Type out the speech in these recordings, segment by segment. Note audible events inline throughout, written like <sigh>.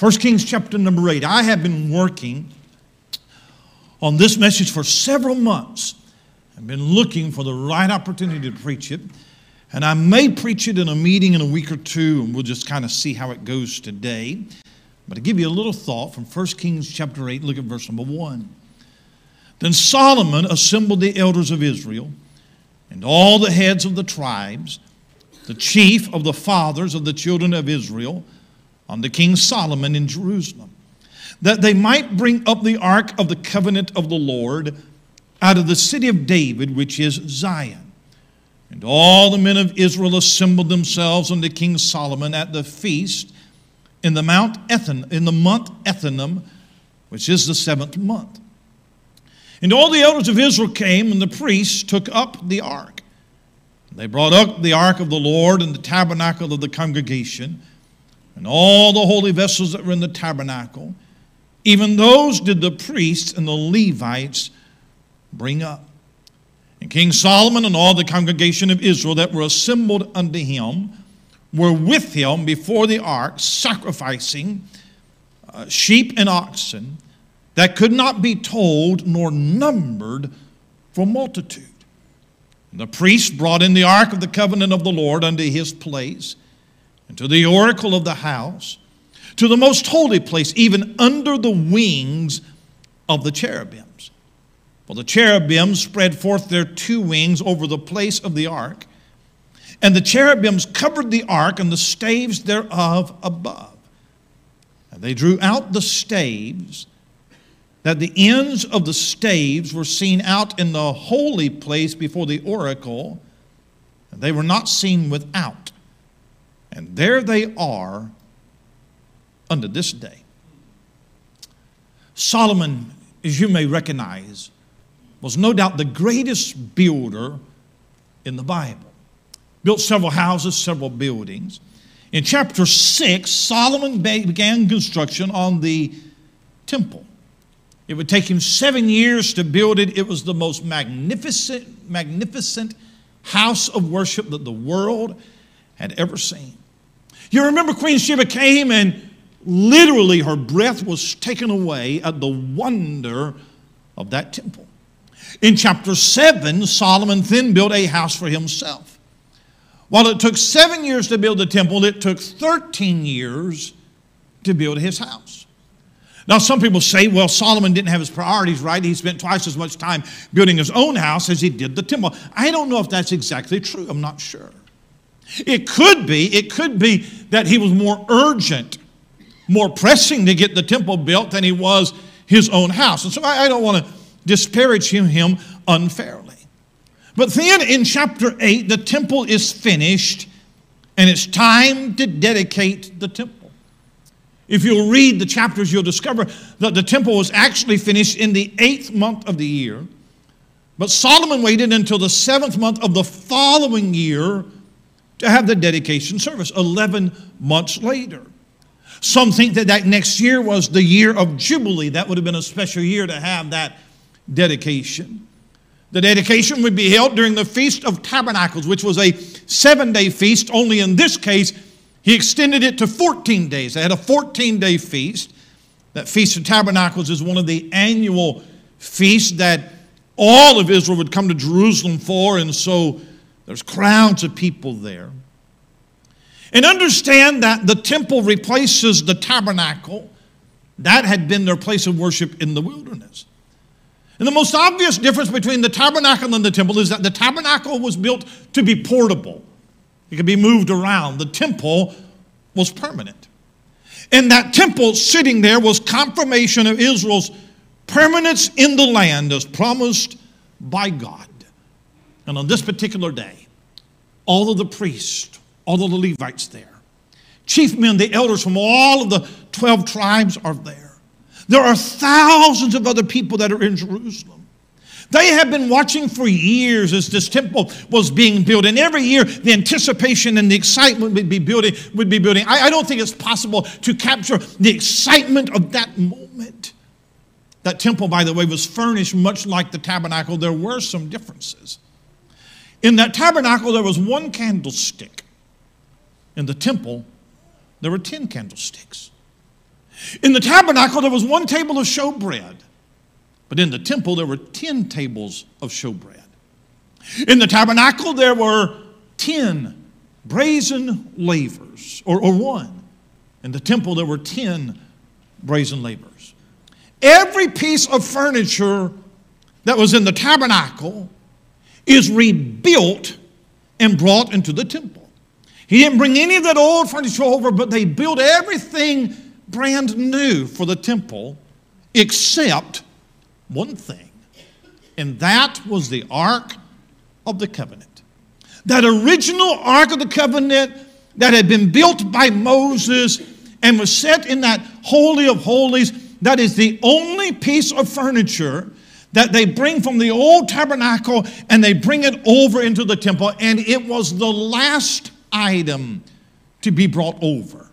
1 Kings chapter number 8. I have been working on this message for several months. I've been looking for the right opportunity to preach it. And I may preach it in a meeting in a week or two, and we'll just kind of see how it goes today. But to give you a little thought from 1 Kings chapter 8, look at verse number 1. Then Solomon assembled the elders of Israel and all the heads of the tribes, the chief of the fathers of the children of Israel, unto King Solomon in Jerusalem, that they might bring up the ark of the covenant of the Lord out of the city of David, which is Zion. And all the men of Israel assembled themselves unto King Solomon at the feast in the Mount Ethan, in the month Ethanim, which is the seventh month. And all the elders of Israel came, and the priests took up the ark. They brought up the ark of the Lord and the tabernacle of the congregation, and all the holy vessels that were in the tabernacle. Even those did the priests and the Levites bring up. And King Solomon and all the congregation of Israel that were assembled unto him were with him before the ark, sacrificing uh, sheep and oxen that could not be told nor numbered for multitude. And the priest brought in the ark of the covenant of the Lord unto his place, and to the oracle of the house, to the most holy place, even under the wings of the cherubims. Well, the cherubims spread forth their two wings over the place of the ark, and the cherubims covered the ark and the staves thereof above. And they drew out the staves, that the ends of the staves were seen out in the holy place before the oracle, and they were not seen without. And there they are unto this day. Solomon, as you may recognize, was no doubt the greatest builder in the Bible. Built several houses, several buildings. In chapter 6, Solomon began construction on the temple. It would take him seven years to build it. It was the most magnificent, magnificent house of worship that the world had ever seen. You remember Queen Sheba came and literally her breath was taken away at the wonder of that temple. In chapter 7, Solomon then built a house for himself. While it took seven years to build the temple, it took 13 years to build his house. Now, some people say, well, Solomon didn't have his priorities right. He spent twice as much time building his own house as he did the temple. I don't know if that's exactly true. I'm not sure. It could be, it could be that he was more urgent, more pressing to get the temple built than he was his own house. And so I, I don't want to disparaging him unfairly. But then in chapter 8, the temple is finished and it's time to dedicate the temple. If you'll read the chapters, you'll discover that the temple was actually finished in the eighth month of the year. But Solomon waited until the seventh month of the following year to have the dedication service, 11 months later. Some think that that next year was the year of Jubilee. That would have been a special year to have that dedication. The dedication would be held during the Feast of Tabernacles, which was a seven day feast, only in this case, he extended it to 14 days. They had a 14 day feast. That Feast of Tabernacles is one of the annual feasts that all of Israel would come to Jerusalem for, and so there's crowds of people there. And understand that the temple replaces the tabernacle. That had been their place of worship in the wilderness. And the most obvious difference between the tabernacle and the temple is that the tabernacle was built to be portable, it could be moved around. The temple was permanent. And that temple sitting there was confirmation of Israel's permanence in the land as promised by God. And on this particular day, all of the priests, all of the Levites there, chief men, the elders from all of the 12 tribes are there. There are thousands of other people that are in Jerusalem. They have been watching for years as this temple was being built. And every year, the anticipation and the excitement would be building. Would be building. I, I don't think it's possible to capture the excitement of that moment. That temple, by the way, was furnished much like the tabernacle. There were some differences. In that tabernacle, there was one candlestick. In the temple, there were 10 candlesticks. In the tabernacle, there was one table of showbread, but in the temple, there were 10 tables of showbread. In the tabernacle, there were 10 brazen lavers, or, or one. In the temple, there were 10 brazen lavers. Every piece of furniture that was in the tabernacle is rebuilt and brought into the temple. He didn't bring any of that old furniture over, but they built everything brand new for the temple except one thing, and that was the Ark of the Covenant. That original Ark of the Covenant that had been built by Moses and was set in that Holy of Holies, that is the only piece of furniture that they bring from the old tabernacle and they bring it over into the temple, and it was the last item to be brought over.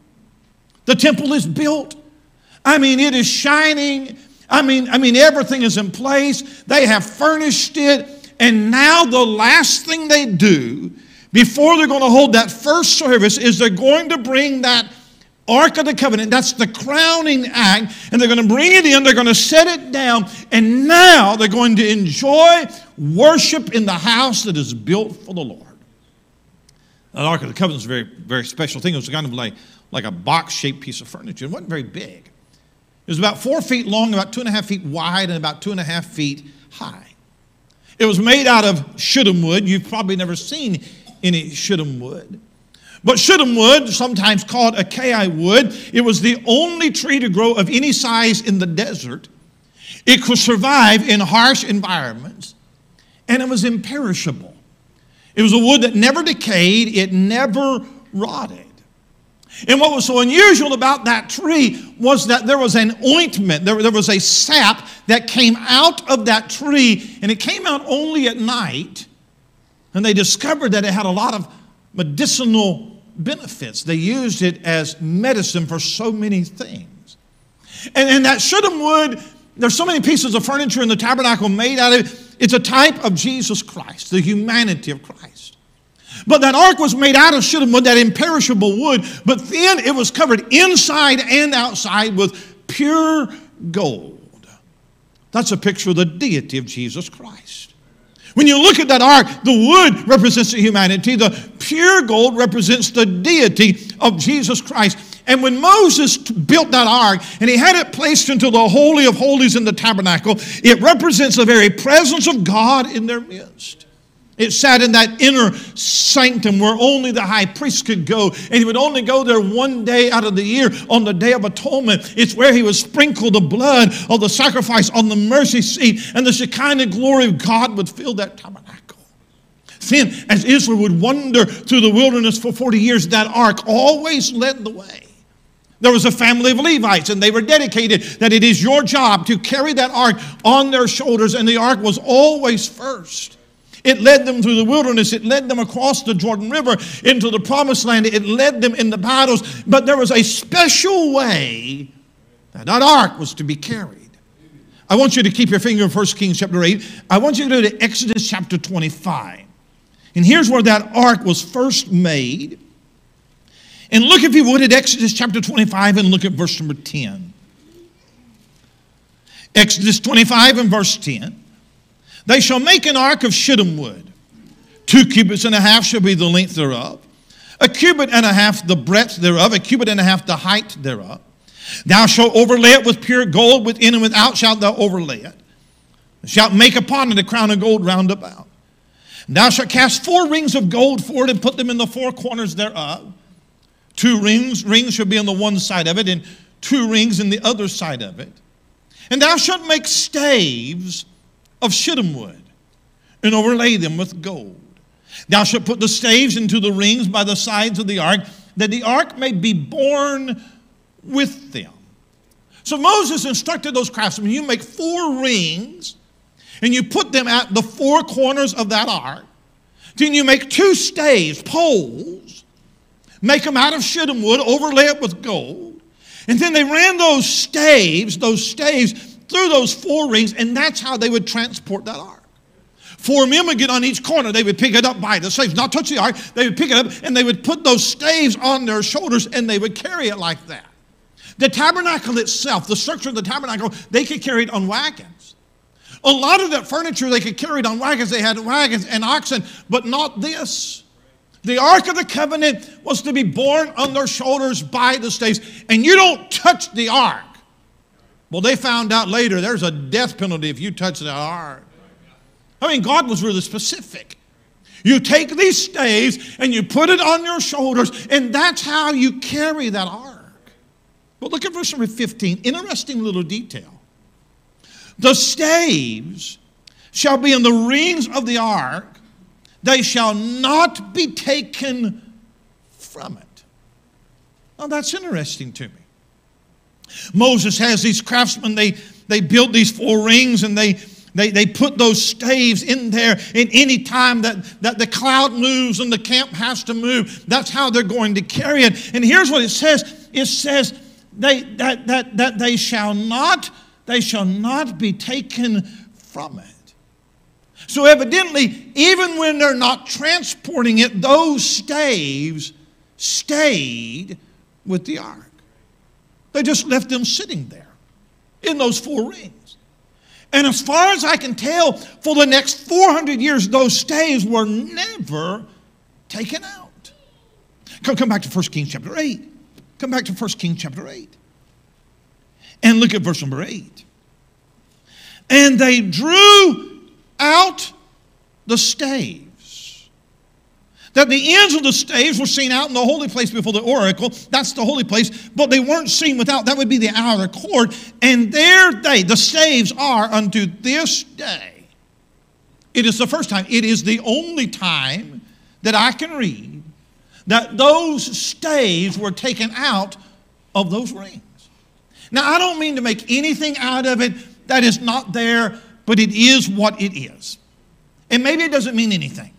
The temple is built. I mean, it is shining. I mean, I mean, everything is in place. They have furnished it. And now the last thing they do before they're going to hold that first service is they're going to bring that Ark of the Covenant. That's the crowning act. And they're going to bring it in, they're going to set it down, and now they're going to enjoy worship in the house that is built for the Lord. The Ark of the Covenant is a very, very special thing. It was kind of like, like a box shaped piece of furniture. It wasn't very big. It was about four feet long, about two and a half feet wide, and about two and a half feet high. It was made out of shittim wood. You've probably never seen any shittim wood. But shittim wood, sometimes called acacia wood, it was the only tree to grow of any size in the desert. It could survive in harsh environments, and it was imperishable. It was a wood that never decayed, it never rotted. And what was so unusual about that tree was that there was an ointment, there, there was a sap that came out of that tree, and it came out only at night. And they discovered that it had a lot of medicinal benefits. They used it as medicine for so many things. And, and that shittim wood, there's so many pieces of furniture in the tabernacle made out of it. It's a type of Jesus Christ, the humanity of Christ. But that ark was made out of shittim wood, that imperishable wood, but then it was covered inside and outside with pure gold. That's a picture of the deity of Jesus Christ. When you look at that ark, the wood represents the humanity, the pure gold represents the deity of Jesus Christ. And when Moses built that ark and he had it placed into the Holy of Holies in the tabernacle, it represents the very presence of God in their midst. It sat in that inner sanctum where only the high priest could go, and he would only go there one day out of the year on the Day of Atonement. It's where he would sprinkle the blood of the sacrifice on the mercy seat, and the Shekinah glory of God would fill that tabernacle. Then, as Israel would wander through the wilderness for 40 years, that ark always led the way. There was a family of Levites, and they were dedicated that it is your job to carry that ark on their shoulders, and the ark was always first. It led them through the wilderness. It led them across the Jordan River into the promised land. It led them in the battles. But there was a special way that that ark was to be carried. I want you to keep your finger in 1 Kings chapter 8. I want you to go to Exodus chapter 25. And here's where that ark was first made. And look, if you would, at Exodus chapter 25 and look at verse number 10. Exodus 25 and verse 10. They shall make an ark of shittim wood. Two cubits and a half shall be the length thereof, a cubit and a half the breadth thereof, a cubit and a half the height thereof. Thou shalt overlay it with pure gold, within and without shalt thou overlay it. Shalt make upon it a crown of gold round about. Thou shalt cast four rings of gold for it and put them in the four corners thereof. Two rings, rings shall be on the one side of it, and two rings in the other side of it. And thou shalt make staves of shittim wood and overlay them with gold. Thou shalt put the staves into the rings by the sides of the ark, that the ark may be borne with them. So Moses instructed those craftsmen you make four rings and you put them at the four corners of that ark. Then you make two staves, poles, make them out of shittim wood, overlay it with gold. And then they ran those staves, those staves through those four rings, and that's how they would transport that ark. Four men would get on each corner. They would pick it up by the staves, not touch the ark. They would pick it up and they would put those staves on their shoulders and they would carry it like that. The tabernacle itself, the structure of the tabernacle, they could carry it on wagons. A lot of that furniture they could carry it on wagons. They had wagons and oxen, but not this. The Ark of the Covenant was to be borne on their shoulders by the staves. And you don't touch the Ark. Well, they found out later there's a death penalty if you touch the Ark. I mean, God was really specific. You take these staves and you put it on your shoulders, and that's how you carry that ark. But look at verse number 15. Interesting little detail. The staves shall be in the rings of the ark, they shall not be taken from it. Now that's interesting to me. Moses has these craftsmen, they, they built these four rings and they, they, they put those staves in there. And any time that, that the cloud moves and the camp has to move, that's how they're going to carry it. And here's what it says it says, they, that, that, that they shall not they shall not be taken from it. So, evidently, even when they're not transporting it, those staves stayed with the ark. They just left them sitting there in those four rings. And as far as I can tell, for the next 400 years, those staves were never taken out. Come, come back to 1 Kings chapter 8. Come back to 1 Kings chapter 8. And look at verse number 8. And they drew out the staves. That the ends of the staves were seen out in the holy place before the oracle. That's the holy place. But they weren't seen without. That would be the outer court. And there they, the staves are unto this day. It is the first time, it is the only time that I can read that those staves were taken out of those rings. Now, I don't mean to make anything out of it that is not there, but it is what it is. And maybe it doesn't mean anything,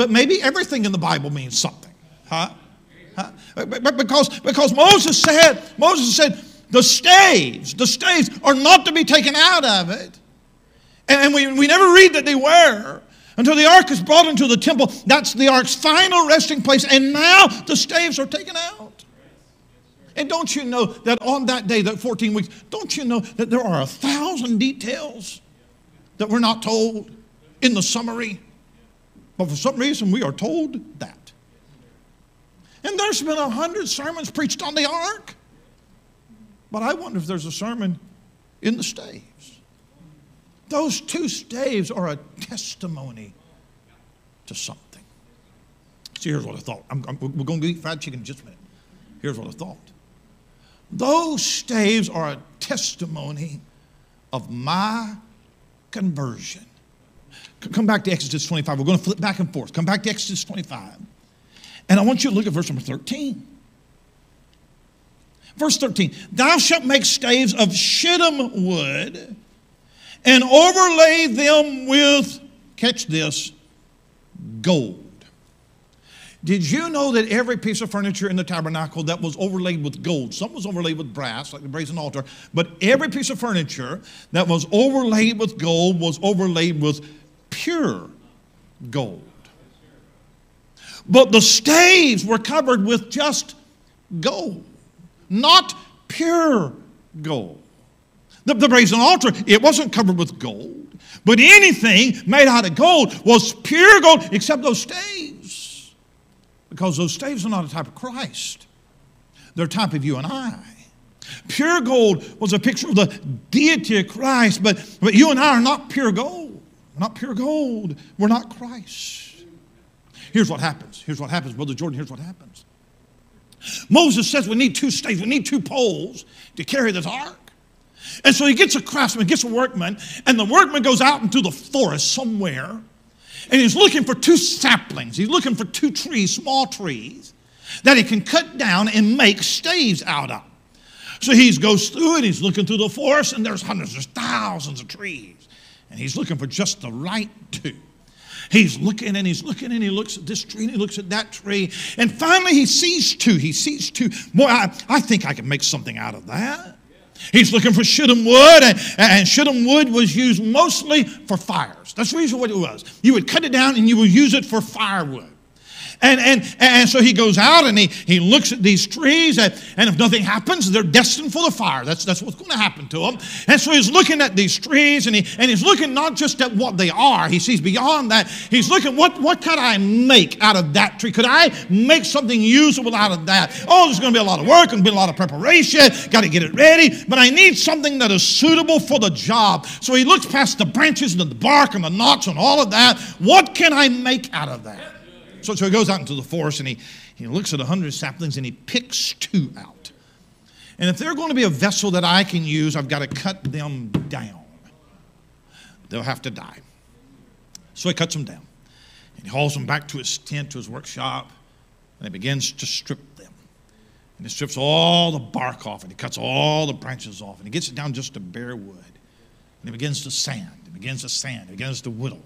but maybe everything in the Bible means something. Huh? huh? Because, because Moses said, Moses said, the staves, the staves are not to be taken out of it. And we, we never read that they were until the ark is brought into the temple. That's the ark's final resting place. And now the staves are taken out. And don't you know that on that day, that 14 weeks, don't you know that there are a thousand details that we're not told in the summary? But for some reason, we are told that. And there's been a hundred sermons preached on the ark. But I wonder if there's a sermon in the staves. Those two staves are a testimony to something. See, here's what I thought. I'm, I'm, we're going to eat fried chicken in just a minute. Here's what I thought. Those staves are a testimony of my conversion. Come back to Exodus 25. We're going to flip back and forth. Come back to Exodus 25. And I want you to look at verse number 13. Verse 13 Thou shalt make staves of shittim wood and overlay them with, catch this, gold. Did you know that every piece of furniture in the tabernacle that was overlaid with gold, some was overlaid with brass, like the brazen altar, but every piece of furniture that was overlaid with gold was overlaid with pure gold. But the staves were covered with just gold, not pure gold. The, the brazen altar, it wasn't covered with gold, but anything made out of gold was pure gold except those staves. Because those staves are not a type of Christ, they're a type of you and I. Pure gold was a picture of the deity of Christ, but, but you and I are not pure gold. We're not pure gold. We're not Christ. Here's what happens. Here's what happens, Brother Jordan. Here's what happens. Moses says we need two staves, we need two poles to carry this ark. And so he gets a craftsman, gets a workman, and the workman goes out into the forest somewhere and he's looking for two saplings. He's looking for two trees, small trees, that he can cut down and make staves out of. So he goes through and he's looking through the forest, and there's hundreds, there's thousands of trees. And he's looking for just the right two. He's looking and he's looking and he looks at this tree and he looks at that tree. And finally he sees two. He sees two. Boy, I, I think I can make something out of that. He's looking for shittim wood, and, and shittim wood was used mostly for fires. That's the reason what it was. You would cut it down and you would use it for firewood. And, and, and so he goes out and he, he looks at these trees, and, and if nothing happens, they're destined for the fire. That's, that's what's going to happen to them. And so he's looking at these trees, and, he, and he's looking not just at what they are, he sees beyond that. He's looking, what, what could I make out of that tree? Could I make something usable out of that? Oh, there's going to be a lot of work and be a lot of preparation. Got to get it ready, but I need something that is suitable for the job. So he looks past the branches and the bark and the knots and all of that. What can I make out of that? So, so he goes out into the forest and he, he looks at a hundred saplings and he picks two out. And if they're going to be a vessel that I can use, I've got to cut them down. They'll have to die. So he cuts them down. And he hauls them back to his tent, to his workshop, and he begins to strip them. And he strips all the bark off, and he cuts all the branches off, and he gets it down just to bare wood. And he begins to sand, he begins to sand, he begins to whittle,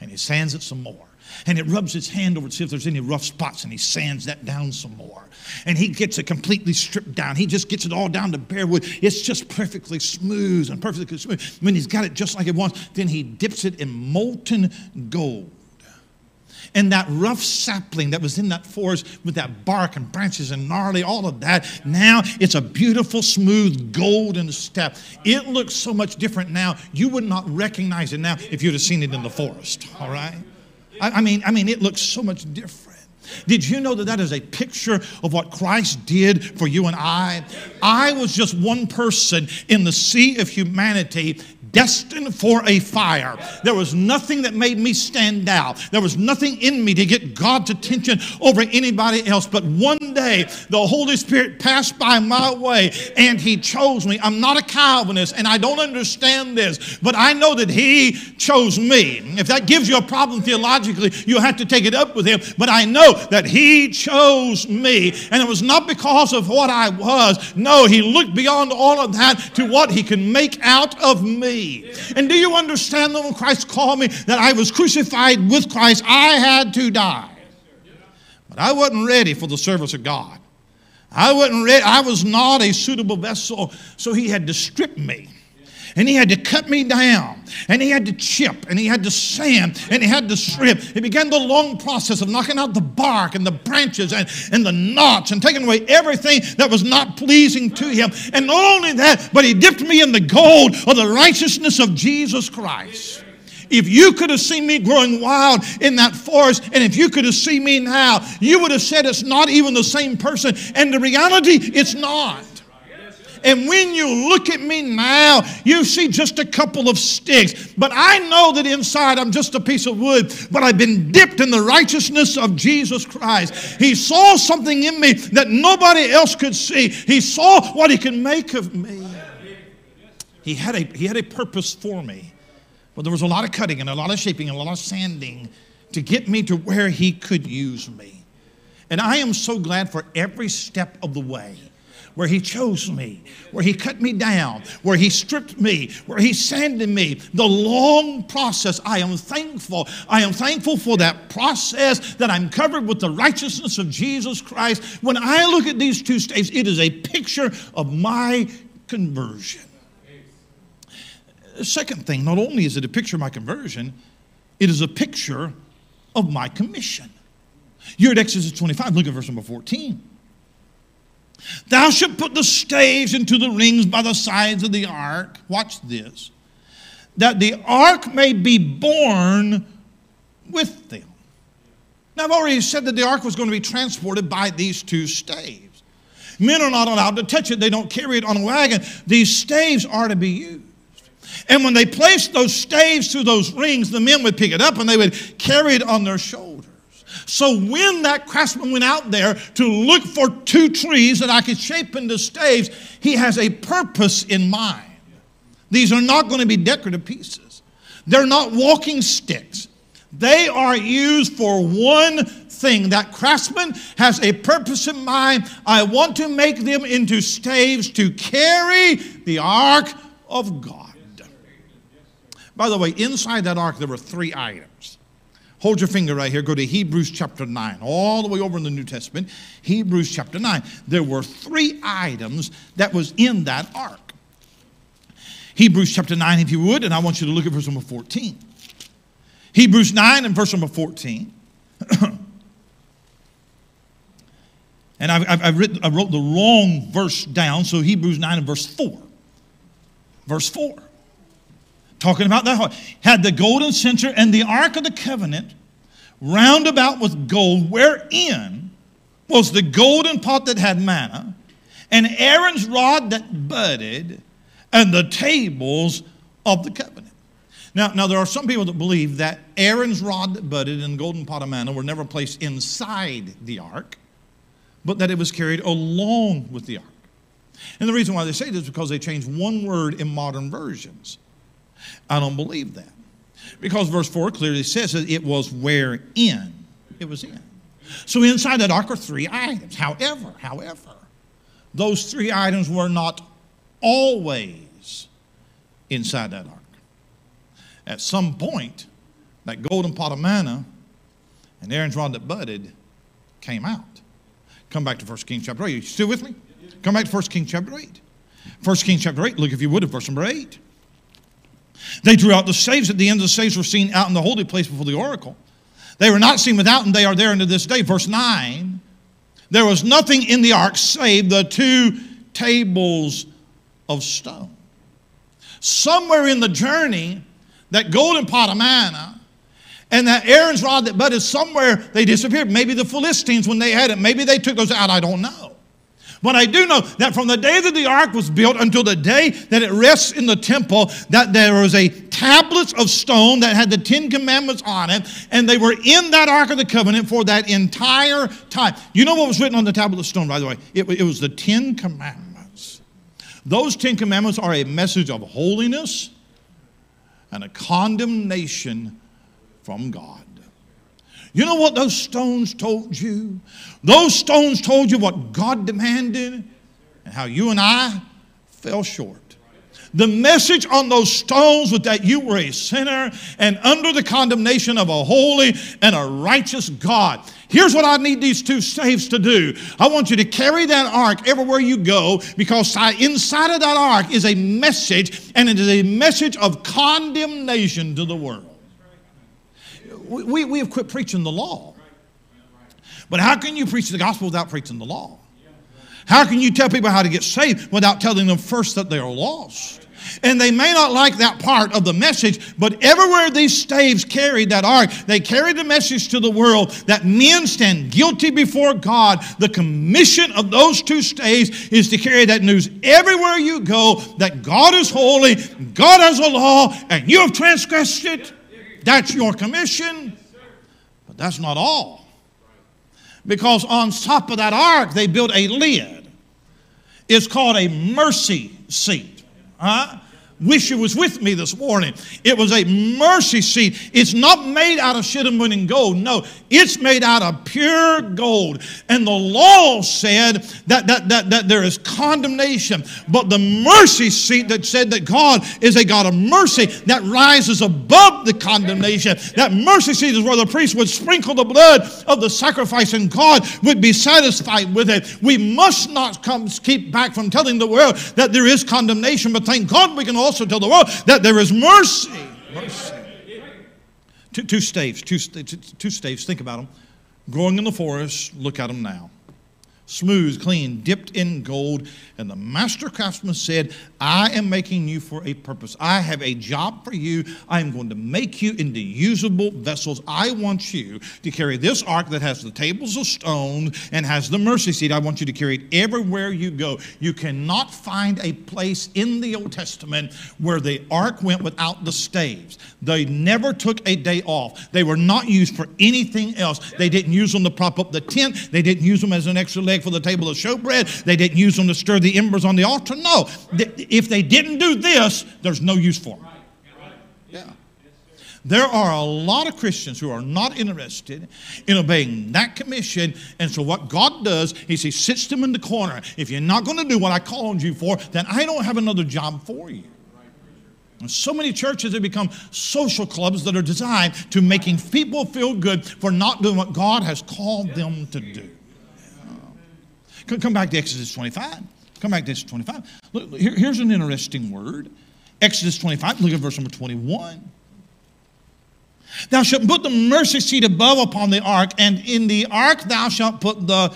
and he sands it some more and it rubs its hand over to see if there's any rough spots and he sands that down some more and he gets it completely stripped down he just gets it all down to bare wood it's just perfectly smooth and perfectly smooth when he's got it just like it wants then he dips it in molten gold and that rough sapling that was in that forest with that bark and branches and gnarly, all of that, now it's a beautiful, smooth, golden step. It looks so much different now. You would not recognize it now if you'd have seen it in the forest, all right? I, I mean, I mean, it looks so much different. Did you know that that is a picture of what Christ did for you and I? I was just one person in the sea of humanity destined for a fire. There was nothing that made me stand out. There was nothing in me to get God's attention over anybody else. But one day, the Holy Spirit passed by my way and He chose me. I'm not a Calvinist and I don't understand this, but I know that He chose me. If that gives you a problem theologically, you have to take it up with Him. But I know that He chose me. And it was not because of what I was. No, He looked beyond all of that to what He can make out of me. And do you understand that when Christ called me that I was crucified with Christ, I had to die. But I wasn't ready for the service of God. I wasn't ready. I was not a suitable vessel, so he had to strip me and he had to cut me down, and he had to chip, and he had to sand, and he had to strip. He began the long process of knocking out the bark and the branches and, and the knots and taking away everything that was not pleasing to him. And not only that, but he dipped me in the gold of the righteousness of Jesus Christ. If you could have seen me growing wild in that forest, and if you could have seen me now, you would have said it's not even the same person. And the reality, it's not. And when you look at me now, you see just a couple of sticks. But I know that inside I'm just a piece of wood, but I've been dipped in the righteousness of Jesus Christ. He saw something in me that nobody else could see. He saw what he can make of me. He had a, he had a purpose for me. But there was a lot of cutting and a lot of shaping and a lot of sanding to get me to where he could use me. And I am so glad for every step of the way where He chose me, where He cut me down, where He stripped me, where He sanded me. The long process. I am thankful. I am thankful for that process that I'm covered with the righteousness of Jesus Christ. When I look at these two staves, it is a picture of my conversion. The second thing, not only is it a picture of my conversion, it is a picture of my commission. You're at Exodus 25, look at verse number 14. Thou shalt put the staves into the rings by the sides of the ark. Watch this. That the ark may be borne with them. Now, I've already said that the ark was going to be transported by these two staves. Men are not allowed to touch it, they don't carry it on a wagon. These staves are to be used. And when they placed those staves through those rings, the men would pick it up and they would carry it on their shoulders. So when that craftsman went out there to look for two trees that I could shape into staves, he has a purpose in mind. These are not going to be decorative pieces. They're not walking sticks. They are used for one thing. That craftsman has a purpose in mind. I want to make them into staves to carry the ark of God. By the way, inside that ark, there were three items. Hold your finger right here. Go to Hebrews chapter 9, all the way over in the New Testament. Hebrews chapter 9. There were three items that was in that ark. Hebrews chapter 9, if you would, and I want you to look at verse number 14. Hebrews 9 and verse number 14. <clears throat> And I've, I've, written, I wrote the wrong verse down, so Hebrews 9 and verse 4. Verse 4. Talking about that, had the golden censer and the ark of the covenant round about with gold, wherein was the golden pot that had manna, and Aaron's rod that budded, and the tables of the covenant. Now, now there are some people that believe that Aaron's rod that budded and the golden pot of manna were never placed inside the ark, but that it was carried along with the ark. And the reason why they say this is because they changed one word in modern versions. I don't believe that. Because verse 4 clearly says that it was wherein it was in. So inside that ark are three items. However, however, those three items were not always inside that ark. At some point, that golden pot of manna and Aaron's rod that budded came out. Come back to 1 Kings chapter 8. You still with me? Come back to 1 Kings chapter 8. 1 Kings chapter 8, look if you would at verse number 8. They drew out the staves. At the end of the staves were seen out in the holy place before the oracle. They were not seen without, and they are there unto this day. Verse 9 There was nothing in the ark save the two tables of stone. Somewhere in the journey, that golden pot of manna and that Aaron's rod that budded somewhere, they disappeared. Maybe the Philistines, when they had it, maybe they took those out. I don't know. But I do know that from the day that the ark was built until the day that it rests in the temple, that there was a tablet of stone that had the Ten Commandments on it, and they were in that ark of the covenant for that entire time. You know what was written on the tablet of stone, by the way? It, it was the Ten Commandments. Those Ten Commandments are a message of holiness and a condemnation from God. You know what those stones told you? Those stones told you what God demanded and how you and I fell short. The message on those stones was that you were a sinner and under the condemnation of a holy and a righteous God. Here's what I need these two staves to do. I want you to carry that ark everywhere you go because inside of that ark is a message, and it is a message of condemnation to the world we, we have quit preaching the law. But how can you preach the gospel without preaching the law? How can you tell people how to get saved without telling them first that they are lost? And they may not like that part of the message, but everywhere these staves carried that ark, they carried the message to the world that men stand guilty before God. The commission of those two staves is to carry that news everywhere you go that God is holy, God has a law, and you have transgressed it. That's your commission. But that's not all. Because on top of that ark, they built a lid. It's called a mercy seat. Huh? Wish you was with me this morning. It was a mercy seat. It's not made out of cinnamon and gold. No, it's made out of pure gold. And the law said that, that, that, that there is condemnation. But the mercy seat that said that God is a God of mercy that rises above the condemnation. That mercy seat is where the priest would sprinkle the blood of the sacrifice and God would be satisfied with it. We must not come keep back from telling the world that there is condemnation, but thank God we can also tell the world that there is mercy. Mercy. Two, two staves, two, two staves, think about them. Growing in the forest, look at them now smooth, clean, dipped in gold. And the master craftsman said, I am making you for a purpose. I have a job for you. I am going to make you into usable vessels. I want you to carry this ark that has the tables of stone and has the mercy seat. I want you to carry it everywhere you go. You cannot find a place in the Old Testament where the ark went without the staves. They never took a day off. They were not used for anything else. They didn't use them to prop up the tent. They didn't use them as an extra leg for the table of showbread. They didn't use them to stir the embers on the altar. No. If they didn't do this, there's no use for them. Yeah. There are a lot of Christians who are not interested in obeying that commission. And so, what God does is He sits them in the corner. If you're not going to do what I called you for, then I don't have another job for you. And so many churches have become social clubs that are designed to making people feel good for not doing what God has called them to do. Come back to Exodus 25. Come back to Exodus 25. Look, here, here's an interesting word. Exodus 25, look at verse number 21. Thou shalt put the mercy seat above upon the ark, and in the ark thou shalt put the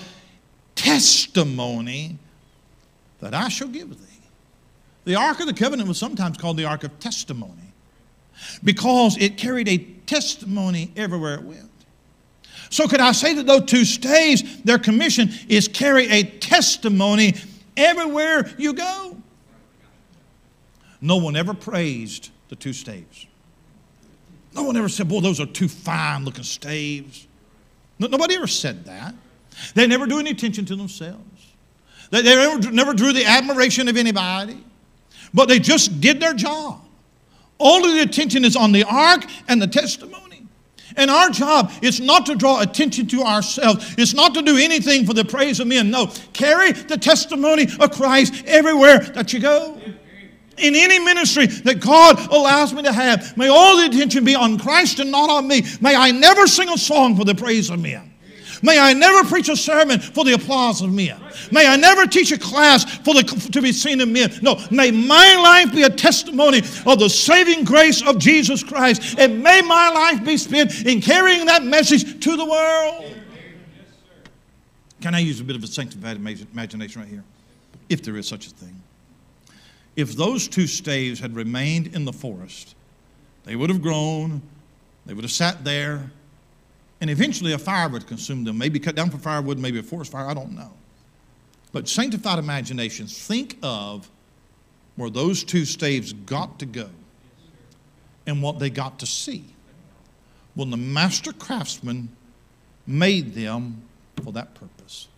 testimony that I shall give thee. The Ark of the Covenant was sometimes called the Ark of Testimony because it carried a testimony everywhere it went. So, could I say that those two staves, their commission is carry a testimony everywhere you go? No one ever praised the two staves. No one ever said, Boy, those are two fine looking staves. nobody ever said that. They never drew any attention to themselves. They, they never, never drew the admiration of anybody, but they just did their job. All of the attention is on the ark and the testimony. And our job is not to draw attention to ourselves. It's not to do anything for the praise of men. No, carry the testimony of Christ everywhere that you go. In any ministry that God allows me to have, may all the attention be on Christ and not on me. May I never sing a song for the praise of men. May I never preach a sermon for the applause of men. May I never teach a class for the, to be seen of men. No, may my life be a testimony of the saving grace of Jesus Christ. And may my life be spent in carrying that message to the world. Can I use a bit of a sanctified imagination right here? If there is such a thing. If those two staves had remained in the forest, they would have grown, they would have sat there, and eventually a fire would consume them. Maybe cut down for firewood, maybe a forest fire, I don't know. But sanctified imaginations, think of where those two staves got to go and what they got to see when the master craftsman made them for that purpose.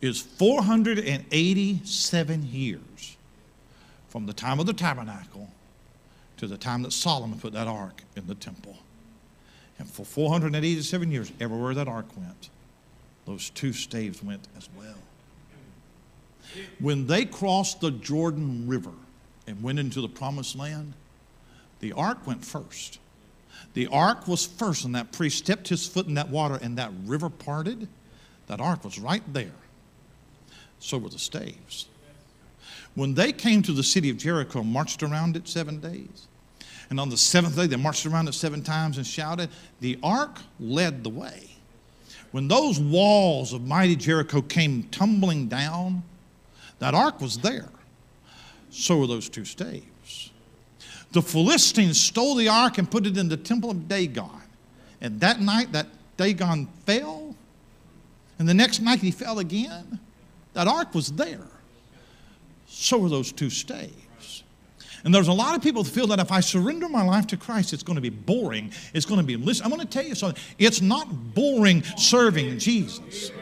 Is 487 years from the time of the tabernacle to the time that Solomon put that ark in the temple. And for 487 years, everywhere that ark went, those two staves went as well. When they crossed the Jordan River and went into the promised land, the ark went first. The ark was first, and that priest stepped his foot in that water, and that river parted. That ark was right there. So were the staves. When they came to the city of Jericho, marched around it seven days, and on the seventh day, they marched around it seven times and shouted. The ark led the way. When those walls of mighty Jericho came tumbling down, that ark was there. So were those two staves. The Philistines stole the ark and put it in the temple of Dagon. And that night, that Dagon fell. And the next night, he fell again. That ark was there. So were those two staves. And there's a lot of people that feel that if I surrender my life to Christ, it's going to be boring. It's going to be, listen, I'm going to tell you something. It's not boring serving Jesus.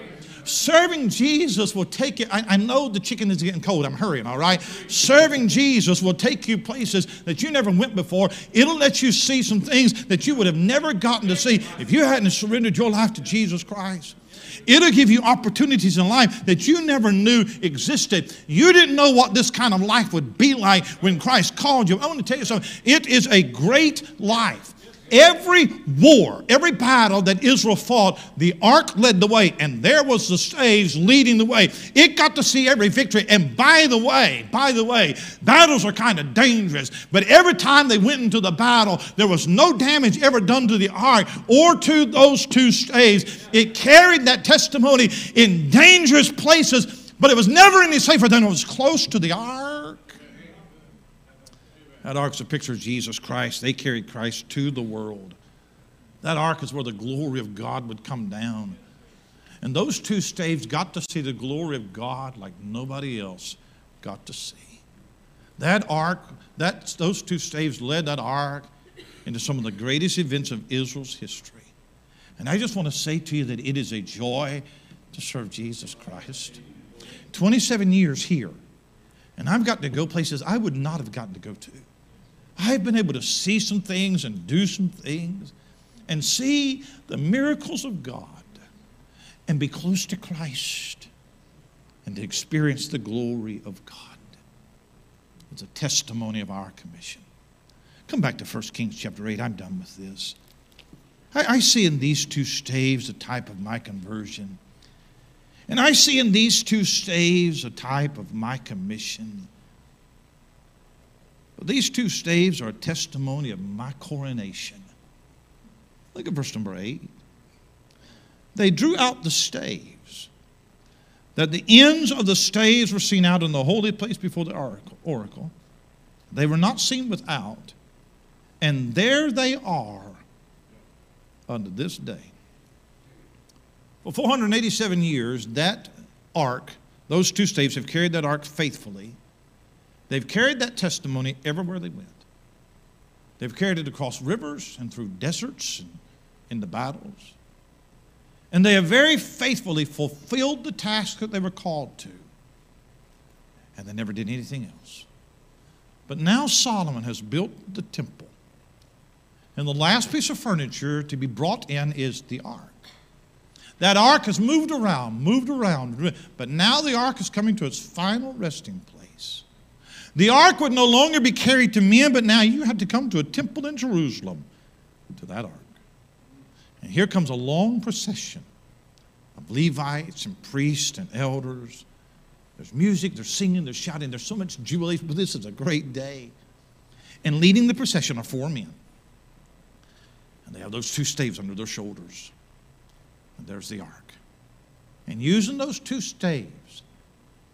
Serving Jesus will take you. I, I, know the chicken is getting cold. I'm hurrying, all right? Serving Jesus will take you places that you never went before. It'll let you see some things that you would have never gotten to see if you hadn't surrendered your life to Jesus Christ. It'll give you opportunities in life that you never knew existed. You didn't know what this kind of life would be like when Christ called you. I want to tell you something. It is a great life. Every war, every battle that Israel fought, the ark led the way, and there was the staves leading the way. It got to see every victory. And by the way, by the way, battles are kind of dangerous, but every time they went into the battle, there was no damage ever done to the ark or to those two staves. It carried that testimony in dangerous places, but it was never any safer than it was close to the ark. That ark's a picture of Jesus Christ. They carried Christ to the world. That ark is where the glory of God would come down. And those two staves got to see the glory of God like nobody else got to see. That ark, that, those two staves led that ark into some of the greatest events of Israel's history. And I just want to say to you that it is a joy to serve Jesus Christ. 27 years here, and I've got to go places I would not have gotten to go to. I've been able to see some things and do some things and see the miracles of God and be close to Christ and to experience the glory of God. It's a testimony of our commission. Come back to 1 Kings chapter 8. I'm done with this. I, I see in these two staves a type of my conversion. And I see in these two staves a type of my commission. These two staves are a testimony of my coronation. Look at verse number 8. They drew out the staves. that the ends of the staves were seen out in the holy place before the oracle. They were not seen without, and there they are unto this day. For 487 years, that ark, those two staves have carried that ark faithfully. They've carried that testimony everywhere they went. They've carried it across rivers and through deserts and in the battles. And they have very faithfully fulfilled the task that they were called to. And they never did anything else. But now Solomon has built the temple. And the last piece of furniture to be brought in is the ark. That ark has moved around, moved around, but now the ark is coming to its final resting place. The ark would no longer be carried to men, but now you had to come to a temple in Jerusalem to that ark. And here comes a long procession of Levites and priests and elders. There's music, there's singing, there's shouting, there's so much jubilation, but this is a great day. And leading the procession are four men. And they have those two staves under their shoulders. And there's the ark. And using those two staves,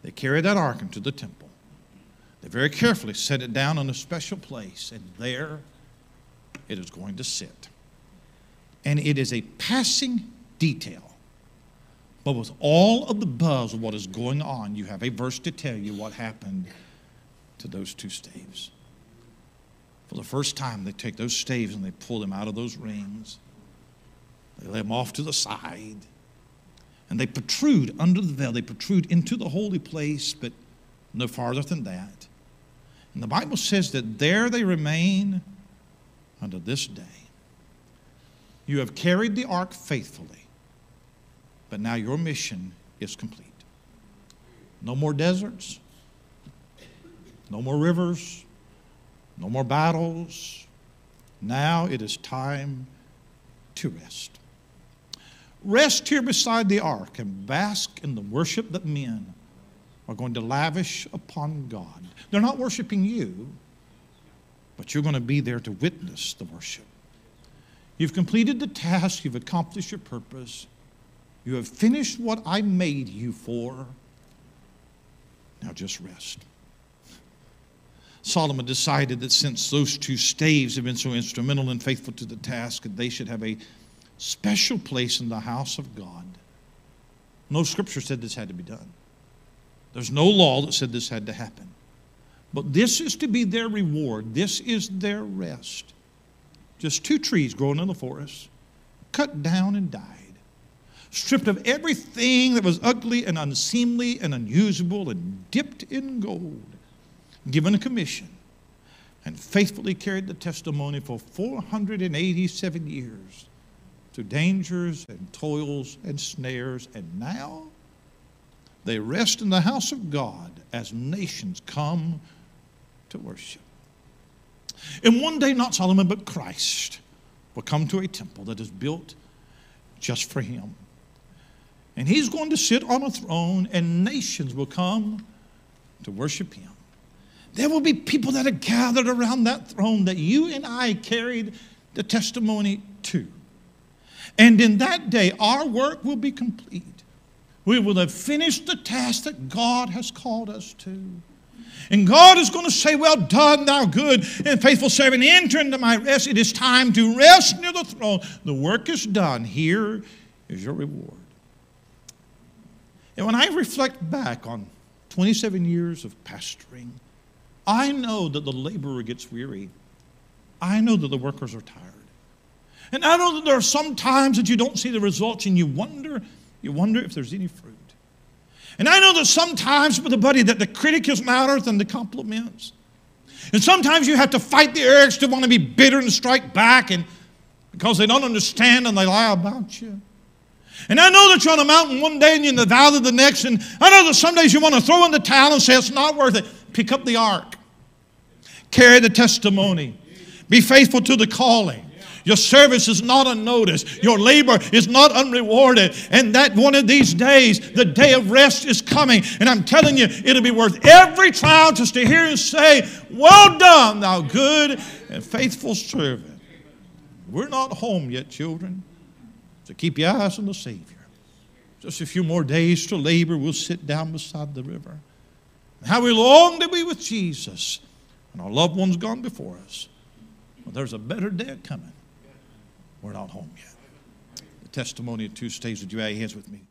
they carry that ark into the temple. They very carefully set it down in a special place, and there it is going to sit and it is a passing detail. But with all of the buzz of what is going on, you have a verse to tell you what happened to those two staves. For the first time, they take those staves and they pull them out of those rings. They lay them off to the side. And they protrude under the veil. They protrude into the holy place, but no farther than that. And the Bible says that there they remain unto this day. You have carried the ark faithfully, but now your mission is complete. No more deserts, no more rivers, no more battles. Now it is time to rest. Rest here beside the ark and bask in the worship that men are going to lavish upon God. They're not worshiping you, but you're going to be there to witness the worship. You've completed the task, you've accomplished your purpose, you have finished what I made you for. Now just rest. Solomon decided that since those two staves have been so instrumental and faithful to the task, that they should have a special place in the house of God. No scripture said this had to be done. There's no law that said this had to happen. But this is to be their reward. This is their rest just two trees growing in the forest, cut down and died, stripped of everything that was ugly and unseemly and unusable, and dipped in gold, given a commission, and faithfully carried the testimony for 487 years through dangers and toils and snares, and now they rest in the house of God as nations come to worship. And one day, not Solomon, but Christ will come to a temple that is built just for him. And he's going to sit on a throne, and nations will come to worship him. There will be people that are gathered around that throne that you and I carried the testimony to. And in that day, our work will be complete. We will have finished the task that God has called us to. And God is going to say, Well done, thou good and faithful servant. Enter into my rest. It is time to rest near the throne. The work is done. Here is your reward. And when I reflect back on 27 years of pastoring, I know that the laborer gets weary. I know that the workers are tired. And I know that there are some times that you don't see the results and you wonder, you wonder if there's any fruit. And I know that sometimes, with a buddy, that the critic is louder than the compliments. And sometimes you have to fight the urge to want to be bitter and strike back and because they don't understand and they lie about you. And I know that you're on a mountain one day and you're in the valley the next. And I know that some days you want to throw in the towel and say it's not worth it. Pick up the ark, carry the testimony, be faithful to the calling. Your service is not unnoticed. Your labor is not unrewarded. And that one of these days, the day of rest is coming. And I'm telling you, it'll be worth every trial just to hear you say, Well done, thou good and faithful servant. We're not home yet, children. So keep your eyes on the Savior. Just a few more days to labor, we'll sit down beside the river. How we long to be with Jesus and our loved ones gone before us. Well, there's a better day coming. We're not home yet. The testimony of two staves. Would you bow your hands with me?